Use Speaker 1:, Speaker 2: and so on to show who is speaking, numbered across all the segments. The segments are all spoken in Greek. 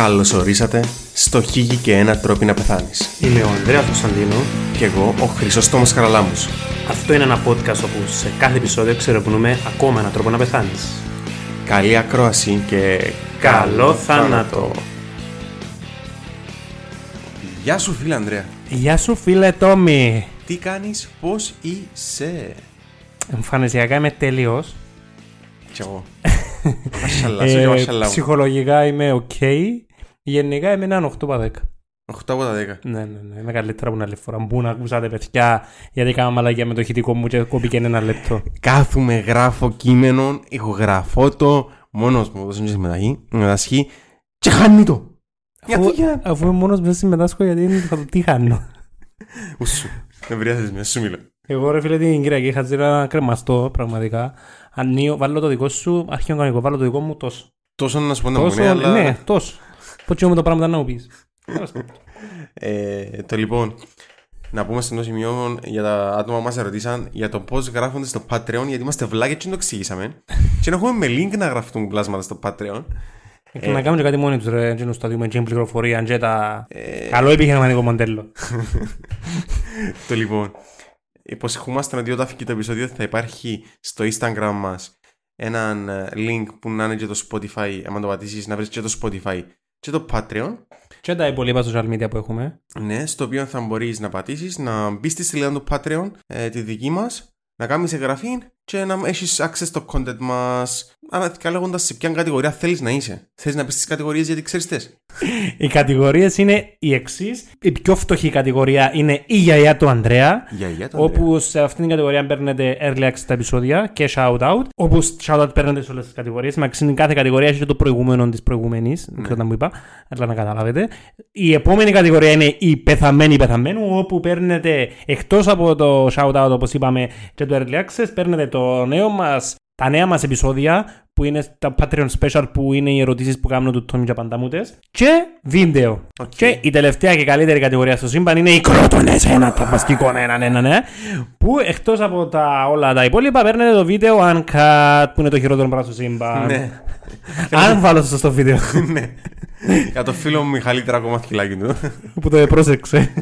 Speaker 1: Καλώς ορίσατε στο Χίγη και ένα τρόπο να πεθάνεις.
Speaker 2: Είμαι ο Ανδρέας Κωνσταντίνο.
Speaker 1: Και εγώ ο Χρυσόστομος Χαραλάμους.
Speaker 2: Αυτό είναι ένα podcast όπου σε κάθε επεισόδιο ξερευνούμε ακόμα έναν τρόπο να πεθάνεις.
Speaker 1: Καλή ακρόαση και
Speaker 2: Καλό θάνατο!
Speaker 1: Γεια σου φίλε Ανδρέα.
Speaker 2: Γεια σου φίλε Τόμι.
Speaker 1: Τι κάνεις, πώς είσαι;
Speaker 2: Εμφανισιακά είμαι τελείως.
Speaker 1: Κι εγώ. Μασαλά, σου και μασαλά μου.
Speaker 2: ψυχολογικά είμαι ok. Γενικά είμαι έναν 8 από 10.
Speaker 1: 8 από τα 10.
Speaker 2: Ναι, ναι, ναι. Είμαι καλύτερα από την άλλη φορά. Μπού να ακούσατε παιδιά γιατί έκανα μαλακία με το ηχητικό μου και κόπηκε ένα λεπτό.
Speaker 1: Κάθομαι, γράφω κείμενο, ηχογραφώ το, μόνος μου, δώσε μια συμμεταχή, μετασχή και χάνει το.
Speaker 2: Αφού,
Speaker 1: Γιατί για...
Speaker 2: αφού είμαι μόνος μέσα συμμετάσχω γιατί θα το τι χάνω.
Speaker 1: Ούσου, δεν βριάζεις μια, σου μιλώ.
Speaker 2: Εγώ ρε φίλε την Κυριακή είχα ζήσει ένα κρεμαστό πραγματικά. Ανοίγω, βάλω το δικό σου, αρχαίο κανονικό, βάλω το δικό μου τόσο.
Speaker 1: Τόσο να σου πω να
Speaker 2: Τόσο,
Speaker 1: μου είναι, αλλά...
Speaker 2: ναι, τόσο. Πώς και με το πράγμα να μου πεις.
Speaker 1: Ε, το λοιπόν, να πούμε στο σημείο για τα άτομα που μας ρωτήσαν για το πώς γράφονται στο Patreon, γιατί είμαστε βλάκες και δεν το εξήγησαμε. και να έχουμε με link να γραφτούν πλάσματα στο Patreon.
Speaker 2: Και να κάνουμε και κάτι μόνοι τους ρε, και στο δούμε και πληροφορία και τα...
Speaker 1: Ε,
Speaker 2: Καλό επιχειρηματικό μοντέλο.
Speaker 1: το λοιπόν, υποσχόμαστε ότι όταν φύγει το επεισόδιο θα υπάρχει στο Instagram μας έναν ε, link που να είναι και το Spotify, άμα το πατήσεις να βρεις και το Spotify και το Patreon.
Speaker 2: Και τα υπόλοιπα social media που έχουμε.
Speaker 1: Ναι, στο οποίο θα μπορείς να πατήσεις, να μπεις στη σελίδα του Patreon, ε, τη δική μας, να κάνεις εγγραφή και να έχεις access στο content μας. Αναδικά λέγοντας σε ποια κατηγορία θέλεις να είσαι. Θέλεις να πεις τις κατηγορίες γιατί ξέρεις τες.
Speaker 2: Οι κατηγορίες είναι οι εξής. Η πιο φτωχή κατηγορία είναι η γιαγιά του Ανδρέα.
Speaker 1: Για για το
Speaker 2: Όπου σε αυτήν την κατηγορία παίρνετε early access τα επεισόδια και shout out. Όπου shout out παίρνετε σε όλες τις κατηγορίες. Μεταξύ κάθε κατηγορία έχει και το προηγούμενο της προηγούμενη. Δεν ξέρω τι μου είπα, αλλά να καταλάβετε. Η επόμενη κατηγορία είναι η πεθαμένη πεθαμένου. Όπου παίρνετε εκτός από το shout out όπως είπαμε και το early access, παίρνετε το νέο μας. Τα νέα μας επεισόδια που είναι τα Patreon Special που είναι οι ερωτήσεις που κάνουν του Τόμι και Πανταμούτες και βίντεο.
Speaker 1: Οκ.
Speaker 2: Και η τελευταία και καλύτερη κατηγορία στο σύμπαν είναι οι κρότονες, ένα ταπαστικό, ένα, ένα, ναι. Που εκτός από τα, όλα τα υπόλοιπα παίρνετε το βίντεο Uncut που είναι το χειρότερο πράγμα στο σύμπαν.
Speaker 1: Ναι.
Speaker 2: Αν βάλω σωστό στο βίντεο
Speaker 1: ναι. Για το φίλο μου Μιχαλή Τρακομαθηκυλάκι του.
Speaker 2: που το πρόσεξε.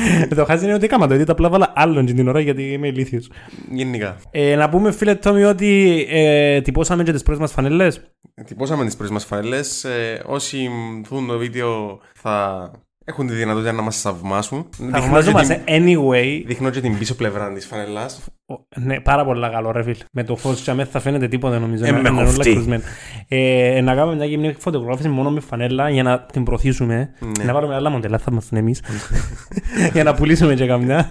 Speaker 2: το χάζει είναι ότι έκανα το, γιατί απλά βάλα άλλον την ώρα γιατί είμαι ηλίθιος.
Speaker 1: Γενικά.
Speaker 2: Ε, να πούμε φίλε Τόμι ότι ε, τυπώσαμε και τις πρώτες μας φανελές.
Speaker 1: Τυπώσαμε τις πρώτες μας φανελές. Ε, όσοι δουν το βίντεο θα έχουν τη δυνατότητα να μας θαυμάσουν.
Speaker 2: Θα
Speaker 1: Δείχνω και
Speaker 2: ονομάζομαστε
Speaker 1: την-
Speaker 2: anyway.
Speaker 1: Δείχνω και την πίσω πλευρά της φανελάς.
Speaker 2: Ο- Ναι, πάρα πολύ καλό ρε φίλε. Με το φως και θα φαίνεται τίποτα νομίζω.
Speaker 1: Ε,
Speaker 2: να-
Speaker 1: με
Speaker 2: να είναι όλα
Speaker 1: κοφτεί.
Speaker 2: κρουσμένα. Ε, να κάνουμε μια γυμνή φωτογράφηση μόνο με φανέλα για να την προωθήσουμε.
Speaker 1: Ναι.
Speaker 2: Να βάλουμε άλλα μοντέλα, θα είμαστε εμείς. για να πουλήσουμε και καμιά.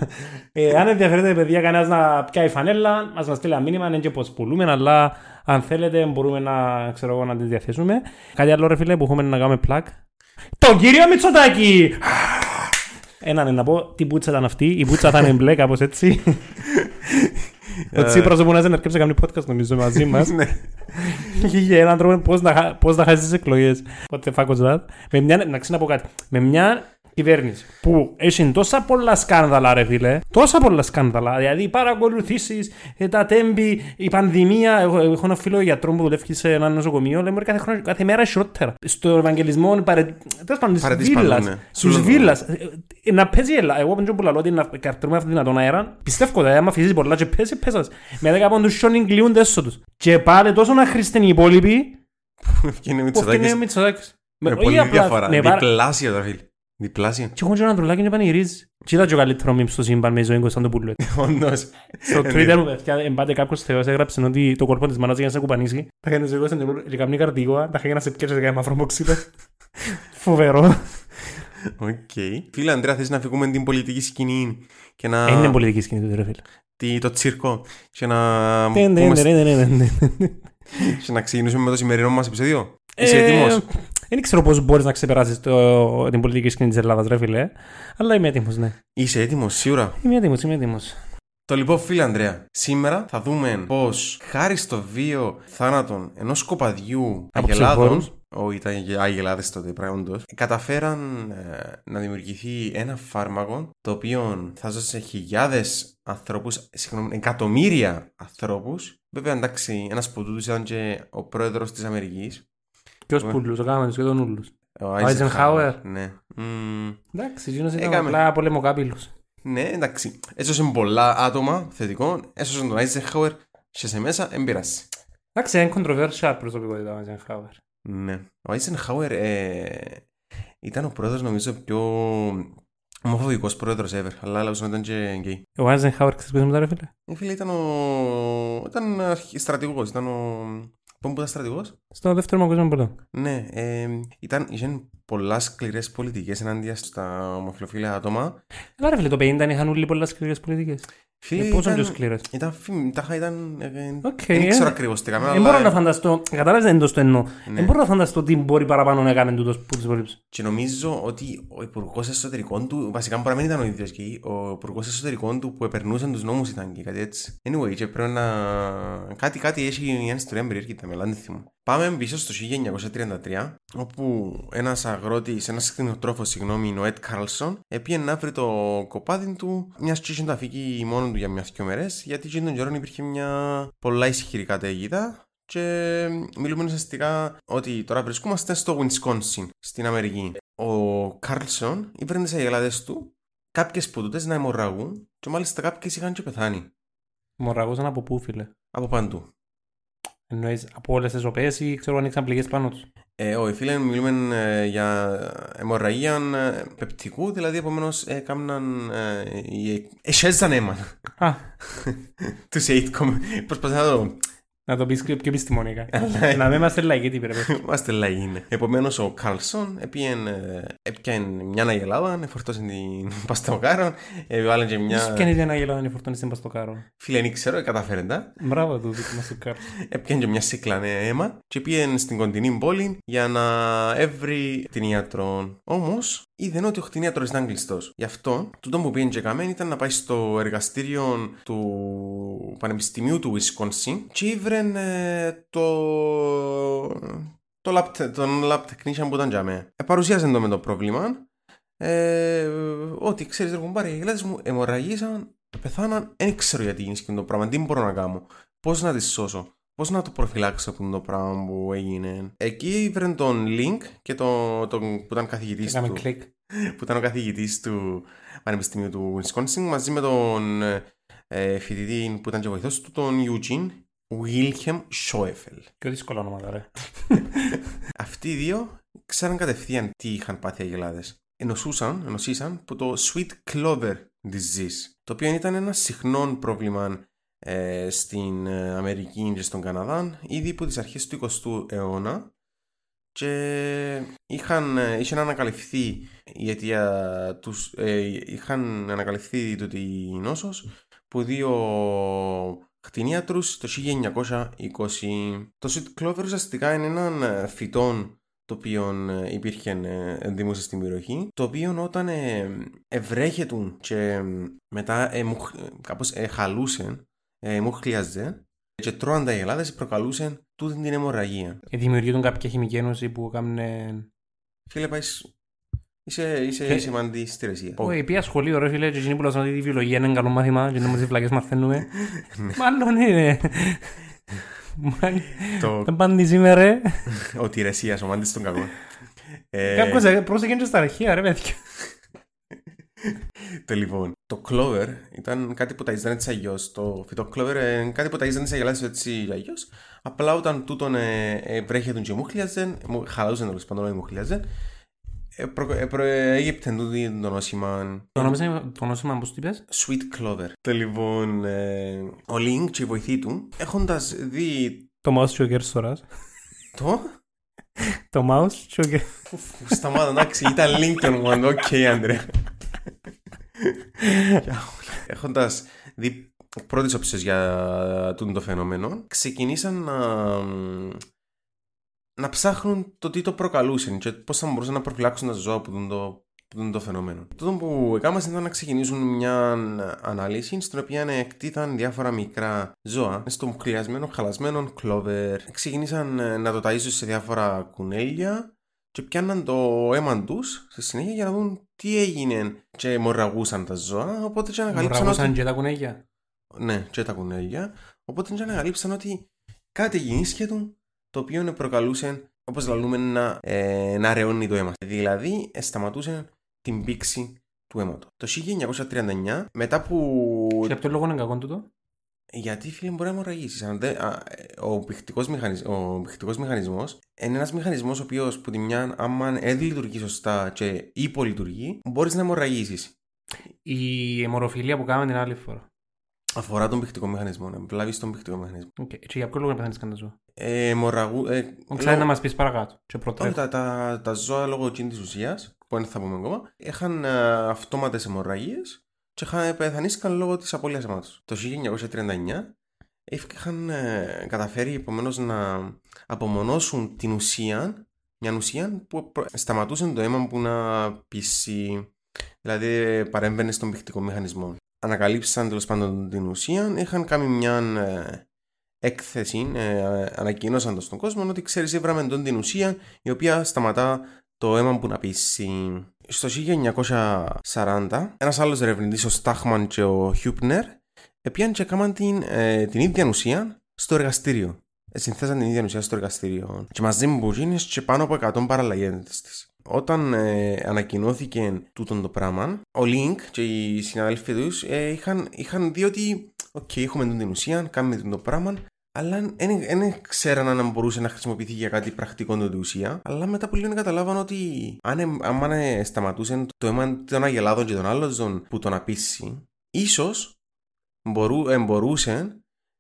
Speaker 2: Ε, αν ενδιαφέρεται παιδιά κανένας να πιάει φανέλα, μας μας στείλει ένα μήνυμα, είναι και πώς πουλούμε, αλλά αν θέλετε μπορούμε να, ξέρω εγώ, να τις διαθέσουμε. Κάτι άλλο ρε φίλε που έχουμε να κάνουμε plug. Το κύριο Μητσοτάκη! Ένα είναι να πω τι πουτσα ήταν αυτή. Η πουτσα θα είναι μπλε κάπως έτσι. Ο Τσίπρας όπου να δεν έρχεψε κάνει podcast νομίζω μαζί μας.
Speaker 1: Ναι.
Speaker 2: Είχε έναν τρόπο πώς να, χα- πώς να χάσεις τις εκλογές. What the fuck was that? Με μια, να ξέρω να πω κάτι. Με μια κυβέρνηση που έχει τόσα πολλά σκάνδαλα ρε φίλε. Τόσα πολλά σκάνδαλα. Δηλαδή παρακολουθήσεις, ε, τα τέμπη, η πανδημία. Εγώ, εγώ έχω ένα φίλο γιατρό που δουλεύει σε ένα νοσοκομείο. Λέμε κάθε, χρόνο, κάθε μέρα χειρότερα. Στο Ευαγγελισμό παρε... τέλος πάντων της
Speaker 1: Παρετής
Speaker 2: βίλας.
Speaker 1: παντού, ναι.
Speaker 2: Στους
Speaker 1: Σου λέω.
Speaker 2: βίλας. Ε, ε, Να παίζει ελά. Εγώ πέντω που λαλώ ότι να καρτρούμε αυτόν δυνατόν αέρα. Πιστεύω ότι άμα φυσίζει πολλά και παίζει, πέσας. Με δέκα πόντους σιόνιν κλείουν έσω τους. Και πάλι τόσο να χρήστην οι υπόλοιποι
Speaker 1: Και είναι
Speaker 2: που φτύνει
Speaker 1: Μητσοτάκης.
Speaker 2: ο Μητσοτάκης.
Speaker 1: Με
Speaker 2: όχι
Speaker 1: πολύ
Speaker 2: απλά-
Speaker 1: διαφορά.
Speaker 2: με πάρα-
Speaker 1: Διπλάσια τα φίλ. Διπλάσια.
Speaker 2: Και έχω και έναν τρολάκι και πανηγυρίζει. Και είδα και ο καλύτερος μιμ στο σύμπαν με ζωή Κωνσταντοπούλου.
Speaker 1: Όντως.
Speaker 2: Στο Twitter μου παιδιά, εμπάτε κάποιος θεός έγραψε ότι το κορπό της μανάς για να σε κουπανίσει. Τα κάνει ζωή Κωνσταντοπούλου και καμνή καρτίγοα, τα κάνει να σε πιέσει και κάνει μαυρομοξίδα. Φοβερό.
Speaker 1: Οκ. Φίλε Αντρέα, θες να φύγουμε την πολιτική σκηνή και να...
Speaker 2: Ε, Είναι πολιτική σκηνή του ρε φίλε.
Speaker 1: τι- το τσίρκο και να...
Speaker 2: Τε, τε,
Speaker 1: πούμε
Speaker 2: τε, τε, τε, τε, τε.
Speaker 1: Και να ξεκινήσουμε με το σημερινό μας επεισόδιο.
Speaker 2: Ε,
Speaker 1: Είσαι έτοιμος;
Speaker 2: Δεν ξέρω πώς μπορείς να ξεπεράσεις το- την πολιτική σκηνή της Ελλάδας ρε φίλε. Αλλά είμαι έτοιμος, ναι.
Speaker 1: Είσαι έτοιμος, σίγουρα.
Speaker 2: Είμαι έτοιμος, είμαι έτοιμος.
Speaker 1: Το λοιπόν φίλε Ανδρέα, σήμερα θα δούμε πως χάρη στο βίο θάνατον ενός κοπαδιού
Speaker 2: Από
Speaker 1: αγελάδων,
Speaker 2: ψευφόρους.
Speaker 1: όχι ήταν και αγελάδες τότε πράγματος, καταφέραν ε, να δημιουργηθεί ένα φάρμακο το οποίο θα ζώσει σε χιλιάδες ανθρώπους, συγγνώμη, εκατομμύρια ανθρώπους. Βέβαια εντάξει, ένας από τούτους ήταν και ο πρόεδρος της Αμερικής.
Speaker 2: Ποιος
Speaker 1: Ναι.
Speaker 2: πουλούς, ο Κάμανος και τον Ούλους.
Speaker 1: Ο
Speaker 2: Eisenhower.
Speaker 1: Ναι. Μμμ.
Speaker 2: Εντάξει, εκείνος ήταν
Speaker 1: Έκαμε.
Speaker 2: απλά πολεμοκάπηλος.
Speaker 1: Ναι, εντάξει. Έσωσε πολλά άτομα θετικό. Έσωσε τον Eisenhower και σε μέσα εμπειράσει.
Speaker 2: Εντάξει, είναι controversial προσωπικότητα ο Eisenhower.
Speaker 1: Ναι. Ο Eisenhower ε, ήταν ο πρόεδρος νομίζω πιο ομοφοβικός πρόεδρος ever. Αλλά άλλα ήταν και γκέι.
Speaker 2: Ο Eisenhower ξέρεις ποιος είναι ρε φίλε;
Speaker 1: Ε, φίλε ήταν ο... ήταν αρχι- στρατηγός. Ήταν ο... Πού ήταν στρατηγός;
Speaker 2: Στο δεύτερο παγκόσμιο πόλεμο.
Speaker 1: Ναι, ε, ήταν, είχε πολλά σκληρές πολιτικές ενάντια στα ομοφιλοφίλια άτομα.
Speaker 2: Έλα ρε φίλε, το 50 είχαν όλοι πολλά σκληρές πολιτικές.
Speaker 1: Φίλε,
Speaker 2: Ε, Πόσο
Speaker 1: ήταν-
Speaker 2: πιο σκληρές.
Speaker 1: Ήταν, φι- τάχα ήταν, ε, ε,
Speaker 2: Οκ,
Speaker 1: δεν
Speaker 2: ε.
Speaker 1: ξέρω ακριβώς τι έκαμε,
Speaker 2: Δεν μπορώ
Speaker 1: αλλά-
Speaker 2: να φανταστώ, κατάλαβες δεν το στο εννοώ.
Speaker 1: Ναι.
Speaker 2: Δεν μπορώ να φανταστώ τι μπορεί παραπάνω να έκανε τούτος που τους υπόλοιπους.
Speaker 1: Και νομίζω ότι ο υπουργός εσωτερικών του, βασικά μπορεί να μην ήταν ο ίδιος και ο υπουργός εσωτερικών του που επερνούσαν τους νόμους ήταν και κάτι έτσι. Anyway, και πρέπει να. Κάτι, κάτι έχει μια ιστορία περιέρχεται με λάντι θυμό. Πάμε πίσω στο 1933, όπου ένας αγρότης, ένας κτηνοτρόφος, συγγνώμη, ο Ed Carlson, έπιε να βρει το κοπάδι του, μιας και είχε τα φύγει μόνος του για μιας δυο μέρες, γιατί και τον καιρό υπήρχε μια πολλά ισχυρή καταιγίδα και μιλούμε ουσιαστικά ότι τώρα βρισκόμαστε στο Wisconsin, στην Αμερική. Ο Κάρλσον ήπαιρνε τις αγελάδες του, κάποιες που τούτε να αιμορραγούν, και μάλιστα κάποιες είχαν και πεθάνει.
Speaker 2: Μορραγούσαν από πού φίλε;
Speaker 1: Από παντού.
Speaker 2: Εννοείς από όλες τις οπές ή ξέρω ανοίξαν πληγές πάνω τους;
Speaker 1: Ε, όχι, φίλε, μιλούμε ε, για αιμορραγία ε, πεπτικού, δηλαδή επομένως ε, κάμναν. Ε, οι- εσέζαν αίμα.
Speaker 2: Α,
Speaker 1: Τους sitcom. Προσπαθώ να το.
Speaker 2: Να το πεις πιο πιο επιστημονικά.
Speaker 1: Αλλά-
Speaker 2: Να μην είμαστε λαϊκοί τι πρέπει.
Speaker 1: Είμαστε λαγοί, ναι. Επομένως, ο Κάρλσον έπιανε μια αγελάδα, εφορτώσε την πας στο κάρο, έβαλε και
Speaker 2: Ποιος
Speaker 1: μια.
Speaker 2: πιάνει την αγελάδα να φορτώνει στην παστοκάρο.
Speaker 1: Φίλε, δεν ξέρω, κατάφερε τα.
Speaker 2: Μπράβο του δικού μας του κάρου.
Speaker 1: Έπιανε και μια σύκλα ναι, αίμα και πήγαινε στην κοντινή πόλη για να έβρει την ιατρό. Όμως είδε ότι ο κτηνίατρος ήταν κλειστός. Γι' αυτό, τούτο που πήγαινε και καμένη ήταν να πάει στο εργαστήριο του Πανεπιστημίου του Wisconsin και ήβρε ε, το. Το lab, te- τον lab technician που ήταν για μέ. Ε, παρουσίασε το με το πρόβλημα. Ε, ότι ξέρεις, ρε κουμπάρι, οι γελάδε μου αιμορραγήσαν, πεθάναν, δεν ξέρω γιατί γίνει το πράγμα, τι μπορώ να κάνω. Πώς να τη σώσω, πώς να το προφυλάξω αυτό το πράγμα που έγινε. Εκεί βρήκε τον Link και τον, τον, που ήταν καθηγητής
Speaker 2: Έκαμε
Speaker 1: του.
Speaker 2: κλικ.
Speaker 1: Που ήταν ο καθηγητής του Πανεπιστημίου του Wisconsin μαζί με τον ε, φοιτητή που ήταν και βοηθός του, τον Eugene Wilhelm Schoeffel.
Speaker 2: Πιο δύσκολο όνομα ρε.
Speaker 1: Αυτοί οι δύο ξέραν κατευθείαν τι είχαν πάθει οι αγελάδες. Ενωσούσαν, ενωσήσαν που το Sweet Clover Disease, το οποίο ήταν ένα συχνό πρόβλημα ε, στην ε, Αμερική και στον Καναδά ήδη από τις αρχές του 20ου αιώνα και είχαν, ε, είχαν ανακαλυφθεί η αιτία τους, ε, είχαν ανακαλυφθεί τούτη η νόσος που δύο κτηνίατρους το 1920. Το Sweet Clover ουσιαστικά είναι έναν ε, φυτό το οποίο ε, υπήρχε ε, ενδημούσε στην περιοχή, το οποίο όταν ε, ευρέχεται και ε, μετά ε, μουχ- ε, κάπως ε, χαλούσε, ε, μουχλιάζε και τρώαν τα γελάδες προκαλούσε τούτη την αιμορραγία.
Speaker 2: Ε, Δημιουργείται κάποια χημική ένωση που κάμνε...
Speaker 1: Φίλε, πάει. Είσαι, είσαι
Speaker 2: Και-
Speaker 1: σημαντή στη ρεσία.
Speaker 2: Όχι, πήγα σχολείο ρε φίλε και εκείνοι που λάζουν ότι η βιολογία είναι καλό μάθημα και να μας φλακές μαθαίνουμε.
Speaker 1: Ναι.
Speaker 2: Μάλλον είναι. Μα-
Speaker 1: Το
Speaker 2: Δεν πάνε σήμερα ρε.
Speaker 1: ότι η ρεσία σωμάντη των κακών. Ε,
Speaker 2: Κάποιος ε, πρόσεχε και στα αρχεία ρε παιδιά.
Speaker 1: Το λοιπόν, το clover ήταν κάτι που ταΐζαν έτσι αλλιώς. Το φυτό clover είναι κάτι που ταΐζαν τις αγελάδες έτσι αλλιώς. Απλά όταν τούτον ε, ε, βρέχεται και μουχλιάζε, μου- χαλάζουν τέλος πάντων όχι μουχλιάζε, ε, προ, ε, προέγυπτε τούτη το νόσημα
Speaker 2: Το νόμιζα, το νόσημα πώς το είπες;
Speaker 1: sweet clover. Το λοιπόν, ε, ο Link και οι βοηθοί του, έχοντας δει
Speaker 2: Το mouse και ο κέρσορας.
Speaker 1: το...
Speaker 2: Το mouse και ο κέρσορας.
Speaker 1: Σταμάτα, εντάξει, ήταν Link το όνομα, οκ, Άντρε. Έχοντας δει πρώτες όψεις για τούτο το φαινόμενο, ξεκινήσαν να, να ψάχνουν το τι το προκαλούσε και πώς θα μπορούσαν να προφυλάξουν τα ζώα από τούτο το, που τούτο το φαινόμενο. Τούτο που έκαναν ήταν να ξεκινήσουν μια ανάλυση στην οποία εκτίθαν διάφορα μικρά ζώα στο μουχλιασμένο, χαλασμένο κλόβερ. Ξεκίνησαν ε, να το ταΐζουν σε διάφορα κουνέλια και πιάνναν το αίμα τους στη συνέχεια για να δουν τι έγινε και μορραγούσαν τα ζώα. Οπότε και ανακαλύψαν ότι...
Speaker 2: Μορραγούσαν και τα κουνέγια.
Speaker 1: Ναι, και τα κουνέλια. Οπότε και ανακαλύψαν ότι κάτι γεννήσκε του το οποίο προκαλούσε όπως λαλούμε να, ε, να ρεώνει το αίμα. Δηλαδή, ε, σταματούσε την πήξη του αίματος. Το 1939, μετά που...
Speaker 2: Και από ποιο λόγο είναι κακό τούτο;
Speaker 1: Γιατί φίλε μπορεί να μορραγήσει. Ο πηχτικό μηχανισμό μηχανισμός είναι ένας μηχανισμός ο οποίος που τη μια, άμα δεν λειτουργεί σωστά και υπολειτουργεί, μπορείς να μορραγήσει.
Speaker 2: Η αιμορροφιλία που κάναμε την άλλη φορά.
Speaker 1: Αφορά τον πηχτικό μηχανισμό, να βλάβεις τον πηχτικό μηχανισμό.
Speaker 2: Okay. Και για ποιο λόγο να πεθάνει κανένα ζώο;
Speaker 1: Ε, μορραγού. Ε,
Speaker 2: Ξέρεις να μας πεις παρακάτω. Και
Speaker 1: Όχι, τα, τα, τα ζώα λόγω εκείνης της ουσίας, που δεν θα πούμε ακόμα, είχαν ε, αυτόματες αιμορραγίες και πεθανίστηκαν λόγω της απώλειας αίματο. Το 1939 είχαν ε, καταφέρει επομένως να απομονώσουν την ουσία, μια ουσία που σταματούσε το αίμα που να πείσει, δηλαδή παρέμβαινε στον πηχτικό μηχανισμό. Ανακαλύψαν τέλος πάντων την ουσία, είχαν κάνει μια ε, έκθεση, ε, ανακοίνωσαν το στον κόσμο ότι ξέρεις, έβραμε τον την ουσία η οποία σταματά το αίμα που να πήξει. Στο 1940, ένας άλλος ερευνητής, ο Στάχμαν και ο Χιούπνερ, έπιαν και έκαναν την, ε, την ίδια ουσία στο εργαστήριο. Ε, συνθέσαν την ίδια ουσία στο εργαστήριο. Και μαζί με μπουτζίνες και πάνω από 100 παραλλαγέντες της. Όταν ε, ανακοινώθηκε τούτο το πράγμα, ο Λίνκ και οι συναδέλφοι τους ε, είχαν, είχαν δει ότι «OK, okay, έχουμε την ουσία, κάνουμε το πράγμα, αλλά δεν ξέραν αν μπορούσε να χρησιμοποιηθεί για κάτι πρακτικό την ουσία. Αλλά μετά που λίγο καταλάβαν ότι αν, αν σταματούσε το αίμα των Αγελάδων και των άλλων που τον απίσει, ίσως μπορού, μπορούσε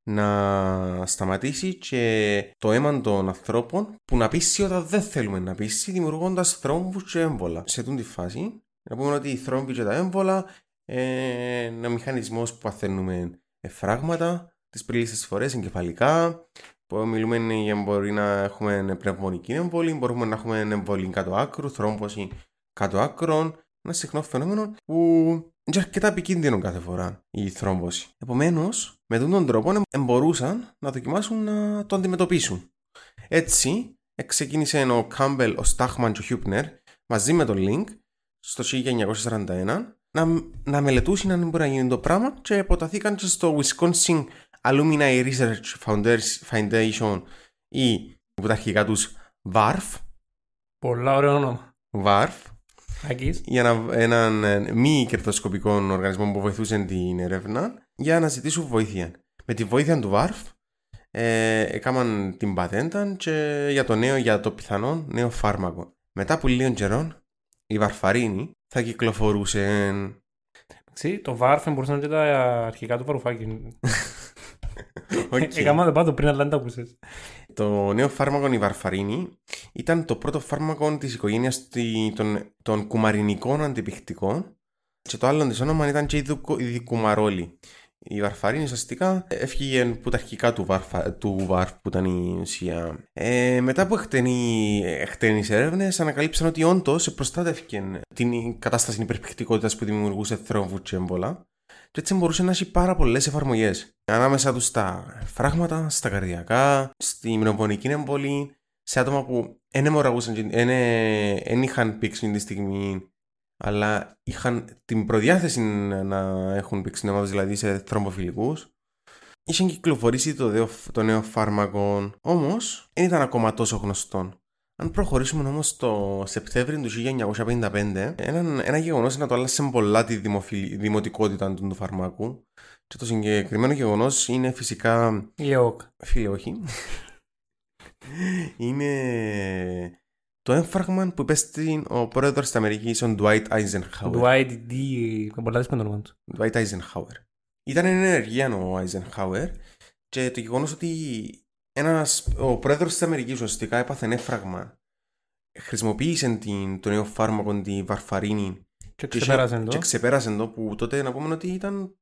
Speaker 1: να σταματήσει και το αίμα των ανθρώπων που να πείσει όταν δεν θέλουμε να πείσει, δημιουργώντας θρόμβους και έμβολα. Σε αυτή τη φάση, να πούμε ότι οι θρόμβοι και τα έμβολα είναι ένα μηχανισμός που παθαίνουμε φράγματα τις πλείστες φορές εγκεφαλικά. Που μιλούμε για μπορεί να έχουμε πνευμονική εμβολή, μπορούμε να έχουμε εμβολή κάτω άκρου, θρόμβωση κάτω άκρων. Ένα συχνό φαινόμενο που είναι αρκετά επικίνδυνο κάθε φορά η θρόμβωση. Επομένως, με αυτόν τον τρόπο μπορούσαν να δοκιμάσουν να το αντιμετωπίσουν. Έτσι, ξεκίνησε ο Κάμπελ, ο Στάχμαν και ο Χιούπνερ μαζί με τον Link στο 1941 να, να μελετούσαν αν μπορεί να γίνει το πράγμα και αποταθήκαν και στο Wisconsin Alumni Research Foundation ή που τα αρχικά τους VARF.
Speaker 2: Πολλά ωραίο όνομα.
Speaker 1: VARF. Για ένα, έναν ε, μη κερδοσκοπικό οργανισμό που βοηθούσε την έρευνα για να ζητήσουν βοήθεια. Με τη βοήθεια του VARF ε, έκαναν την πατέντα και για το νέο, για το πιθανό νέο φάρμακο. Μετά από λίγο καιρό, η βαρφαρίνη θα κυκλοφορούσε.
Speaker 2: Το βάρφ μπορούσε να είναι τα αρχικά του βαρουφάκι. Έκανα το πάντο πριν αλλά δεν τα ακούσες.
Speaker 1: Το νέο φάρμακο η βαρφαρίνη ήταν το πρώτο φάρμακο της οικογένειας των, των κουμαρινικών αντιπιχτικών και το άλλο της όνομα ήταν και η, δικουμαρόλη. Η βαρφαρίνη ουσιαστικά έφυγε από τα αρχικά του, βαρφα, του βαρφ που ήταν η ουσία. Ε, μετά από εκτενεί έρευνες, ανακαλύψαν ότι όντως προστάτευε την κατάσταση υπερπιχτικότητα που δημιουργούσε θρόμβου και έμπολα και έτσι μπορούσε να έχει πάρα πολλές εφαρμογές. Ανάμεσα τους στα φράγματα, στα καρδιακά, στη μνημονική εμβολή, σε άτομα που δεν αιμορραγούσαν, δεν είχαν πήξει τη στιγμή, αλλά είχαν την προδιάθεση να έχουν πήξει νευμάτες, δηλαδή σε θρομβοφιλικού. Είχαν κυκλοφορήσει το, το νέο φάρμακο, όμως δεν ήταν ακόμα τόσο γνωστό. Αν προχωρήσουμε όμως το Σεπτέμβριο του 1955, ένα, ένα γεγονός είναι να το άλλασε πολλά τη δημοτικότητα του φαρμάκου. Και το συγκεκριμένο γεγονός είναι φυσικά.
Speaker 2: Ιεόκ.
Speaker 1: Φίλε, όχι. είναι το έμφραγμα που υπέστη ο πρόεδρος της Αμερικής, ο Dwight Eisenhower.
Speaker 2: Dwight D. Πολλά δύσκολο όνομα του.
Speaker 1: Dwight Eisenhower. Ήταν ενεργεία ο Eisenhower και το γεγονός ότι ένας, ο πρόεδρος της Αμερικής ουσιαστικά έπαθε έφραγμα. Χρησιμοποίησε την, το νέο φάρμακο, τη βαρφαρίνη.
Speaker 2: Και ξεπέρασε το.
Speaker 1: Και ξεπέρασε το που τότε να πούμε ότι ήταν.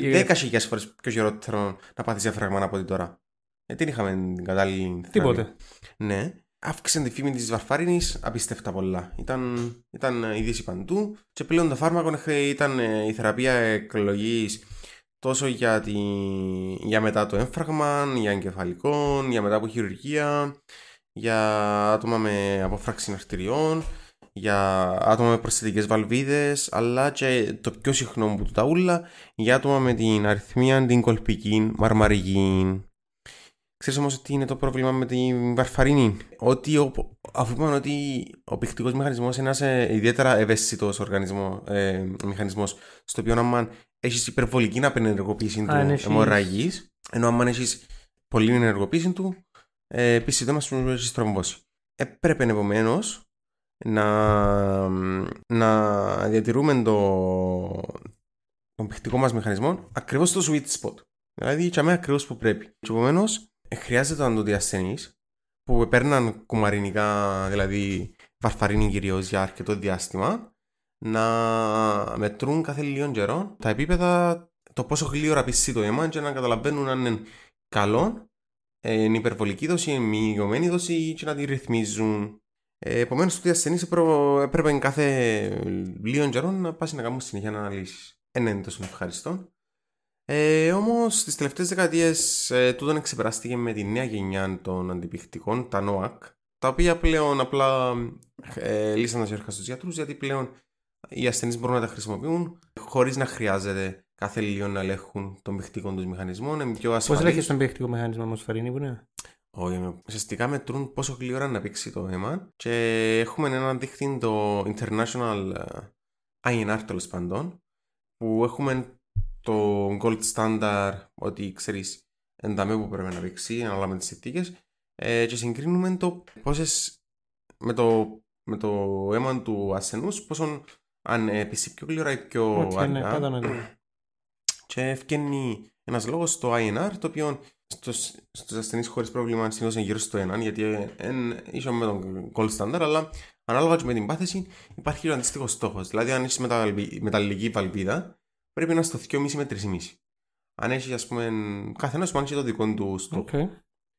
Speaker 1: Δέκα χιλιάδες φορές πιο χειρότερο να πάθεις έφραγμα από ότι τώρα. Γιατί δεν είχαμε την κατάλληλη.
Speaker 2: Τίποτε.
Speaker 1: Ναι. Αύξησε τη φήμη της βαρφαρίνη απίστευτα πολλά. Ήταν, ήταν είδηση παντού. Και πλέον το φάρμακο ήταν ε, η θεραπεία εκλογής τόσο για, τη, για μετά το έμφραγμα, για εγκεφαλικό, για μετά από χειρουργία, για άτομα με απόφραξη αρτηριών, για άτομα με προσθετικές βαλβίδες, αλλά και το πιο συχνό που του τα ούλα, για άτομα με την αριθμία την κολπική μαρμαρική. Ξέρεις όμως τι είναι το πρόβλημα με την βαρφαρίνη; Ότι ο, αφού είπαμε ότι ο πηχτικό μηχανισμός είναι ένας ε, ιδιαίτερα ευαίσθητος ε, μηχανισμός, στο οποίο αν έχεις υπερβολική απενεργοποίηση του αιμορραγής, ενώ αν έχεις πολύ ενεργοποίηση του, ε, επίσης δεν μας έχει τρομβώσει. Έπρεπε επομένως να, να διατηρούμε το, τον πηχτικό μας μηχανισμό ακριβώς στο sweet spot. Δηλαδή, τσαμέ ακριβώς που πρέπει. Και επομένως, χρειάζεται να το διασθενείς που παίρναν κουμαρινικά, δηλαδή βαρφαρίνη κυρίως για αρκετό διάστημα, να μετρούν κάθε λίγο καιρό τα επίπεδα, το πόσο γλύωρα πισεί το αίμα και να καταλαβαίνουν αν είναι καλό, είναι υπερβολική δόση, είναι μειωμένη δόση και να τη ρυθμίζουν. Ε, Επομένως, το διασθενείς έπρεπε κάθε λίγο καιρό να πας να κάνουν συνεχεία αναλύσεις. Δεν είναι τόσο ευχαριστώ. Ε, Όμως στις τελευταίες δεκαετίες ε, τούτον εξεπεράστηκε με τη νέα γενιά των αντιπιχτικών, τα NOAC, τα οποία πλέον απλά ε, λύσαν τα ζέρχα στους γιατρούς γιατί πλέον οι ασθενείς μπορούν να τα χρησιμοποιούν χωρίς να χρειάζεται κάθε λίγο να ελέγχουν των πιχτικών τους μηχανισμών.
Speaker 2: Πώς ελέγχεις τον πιχτικό μηχανισμό όμω, Φαρίνη, που είναι;
Speaker 1: Όχι, ουσιαστικά μετρούν πόσο γλυόρα να πήξει το αίμα και έχουμε ένα δίχτυ το International ε, INR τέλος πάντων που έχουμε το gold standard ότι ξέρεις ενταμέ που πρέπει να πήξει ανάλογα με τις συνθήκες. Ε, και συγκρίνουμε το πόσες με το, με το αίμα του ασθενούς πόσο αν ε, πέσει πιο γλυόρα ή πιο
Speaker 2: okay, αργά. ναι,
Speaker 1: και ευκαινεί ένας λόγος το INR το οποίο στους, στους ασθενείς χωρίς πρόβλημα συνήθως είναι γύρω στο 1 γιατί είναι ίσο με τον gold standard αλλά ανάλογα και με την πάθηση υπάρχει ο αντίστοιχος στόχος. Δηλαδή αν είσαι μεταλλική βαλβίδα πρέπει να είναι στο 2,5 με 3,5. Αν έχεις, ας πούμε, καθένας που έχει το δικό του στόχο. Okay.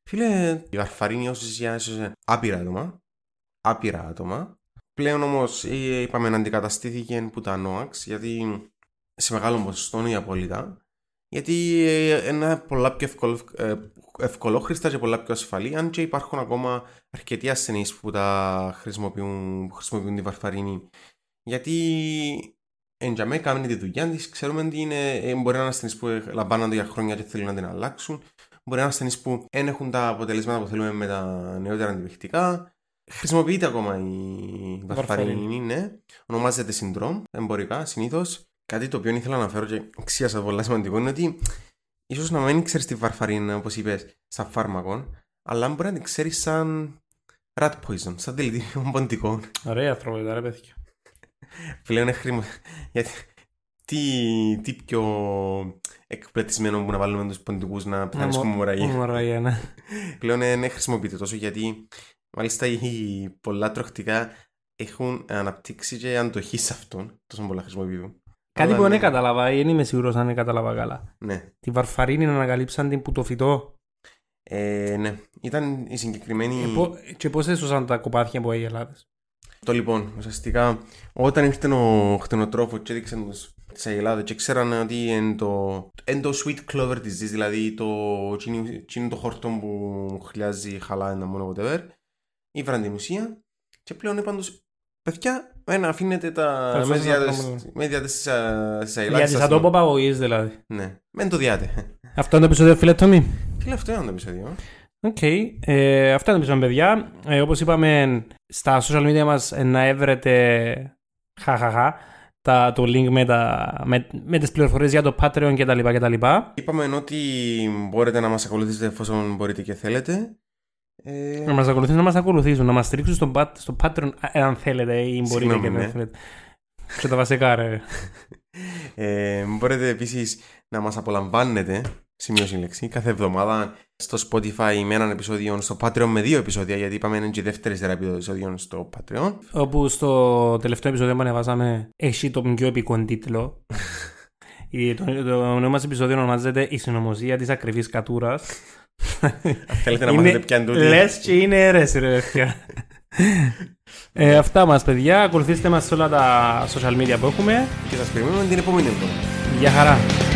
Speaker 1: Φίλε, η Βαρφαρίνη όσοι είναι άπειρα άτομα. Άπειρα άτομα. Πλέον όμως είπαμε να αντικαταστήθηκε που τα NOAX γιατί σε μεγάλο ποσοστό είναι απόλυτα. Γιατί είναι πολλά πιο εύκολο, ε, ευκολόχρηστα και πολλά πιο ασφαλή. Αν και υπάρχουν ακόμα αρκετοί ασθενείς που τα χρησιμοποιούν, που χρησιμοποιούν τη βαρφαρίνη. Γιατί Εν τζαμέ κάνει τη δουλειά της, ξέρουμε ότι είναι, ε, μπορεί να είναι ασθενείς που λαμβάνονται για χρόνια και θέλουν να την αλλάξουν. Μπορεί να είναι ασθενείς που δεν έχουν τα αποτελέσματα που θέλουμε με τα νεότερα αντιπιχτικά. Χρησιμοποιείται ακόμα η βαρφαρίνη, ναι. Ονομάζεται συντρόμ εμπορικά συνήθως. Κάτι το οποίο ήθελα να αναφέρω και εξίασα πολύ σημαντικό είναι ότι ίσως να μην ξέρεις τη βαρφαρίνη, όπως είπες, σαν φάρμακο, αλλά μπορεί να την ξέρεις σαν rat poison, σαν δηλητήριο ποντικό.
Speaker 2: Ωραία, ανθρώπου, ρε παιδιά.
Speaker 1: Πλέον είναι χρήμα. Γιατί τι, τι πιο εκπληκτισμένο που να βάλουμε τους ποντικούς να πεθάνεις
Speaker 2: como
Speaker 1: μοραγία.
Speaker 2: Μοραγία, ναι.
Speaker 1: Πλέον δεν χρησιμοποιείται τόσο γιατί μάλιστα οι πολλά τροχτικά έχουν αναπτύξει και αντοχή σε αυτόν. Τόσο πολλά χρησιμοποιούν.
Speaker 2: Κάτι Αλλά, που δεν ναι. κατάλαβα, δεν είμαι σίγουρος αν κατάλαβα καλά.
Speaker 1: Ναι.
Speaker 2: Τη βαρφαρίνη να ανακαλύψαν την που το φυτό.
Speaker 1: Ε, ναι, ήταν η συγκεκριμένη.
Speaker 2: Ε, πο... Και πώ έσωσαν τα κοπάτια που οι Ελλάδες;
Speaker 1: Το λοιπόν, ουσιαστικά, όταν ήρθε ο χτενοτρόφος και έδειξε τι αγελάδες και ξέρανε ότι είναι το, είναι το sweet clover disease, δηλαδή το, είναι το χορτό που χλιάζει χαλά ένα μόνο whatever, ήβραν την ουσία και πλέον είπαν τους παιδιά, ένα αφήνετε τα μέντια της αγελάδες.
Speaker 2: Γιατί θα το πω παγωγής δηλαδή.
Speaker 1: Ναι, μεν το διάτε.
Speaker 2: Αυτό είναι το επεισόδιο φίλε Τόμι.
Speaker 1: Φίλε αυτό είναι το επεισόδιο.
Speaker 2: OK. Okay. Ε, αυτά είναι το παιδιά. Ε, όπως είπαμε, στα social media μας να έβρετε χαχαχα τα, το link με, τα, με, με τις πληροφορίες για το Patreon κτλ. κτλ.
Speaker 1: Είπαμε ότι μπορείτε να μας ακολουθήσετε εφόσον μπορείτε και θέλετε.
Speaker 2: Ε... Να μας ακολουθήσουν, να μας ακολουθήσουν, να μας στηρίξουν στο, στο Patreon αν θέλετε ή μπορείτε και δεν ναι. θέλετε. Και τα βασικά ρε.
Speaker 1: ε, μπορείτε επίσης να μας απολαμβάνετε σημείωση λέξη, κάθε εβδομάδα στο Spotify με έναν επεισόδιο, στο Patreon με δύο επεισόδια, γιατί είπαμε είναι και δεύτερη σειρά επεισόδιων στο Patreon.
Speaker 2: Όπου στο τελευταίο επεισόδιο που ανεβάσαμε έχει τον πιο επικό τίτλο. το, το νέο μας επεισόδιο ονομάζεται Η συνωμοσία της ακριβής κατούρας.
Speaker 1: Θέλετε να μάθετε ποια είναι τούτη.
Speaker 2: Λες και είναι αίρεση, ρε παιδιά. ε, αυτά μας παιδιά, ακολουθήστε μας σε όλα τα social media που έχουμε
Speaker 1: και σας περιμένουμε την επόμενη εβδομάδα.
Speaker 2: Γεια χαρά.
Speaker 1: Bye.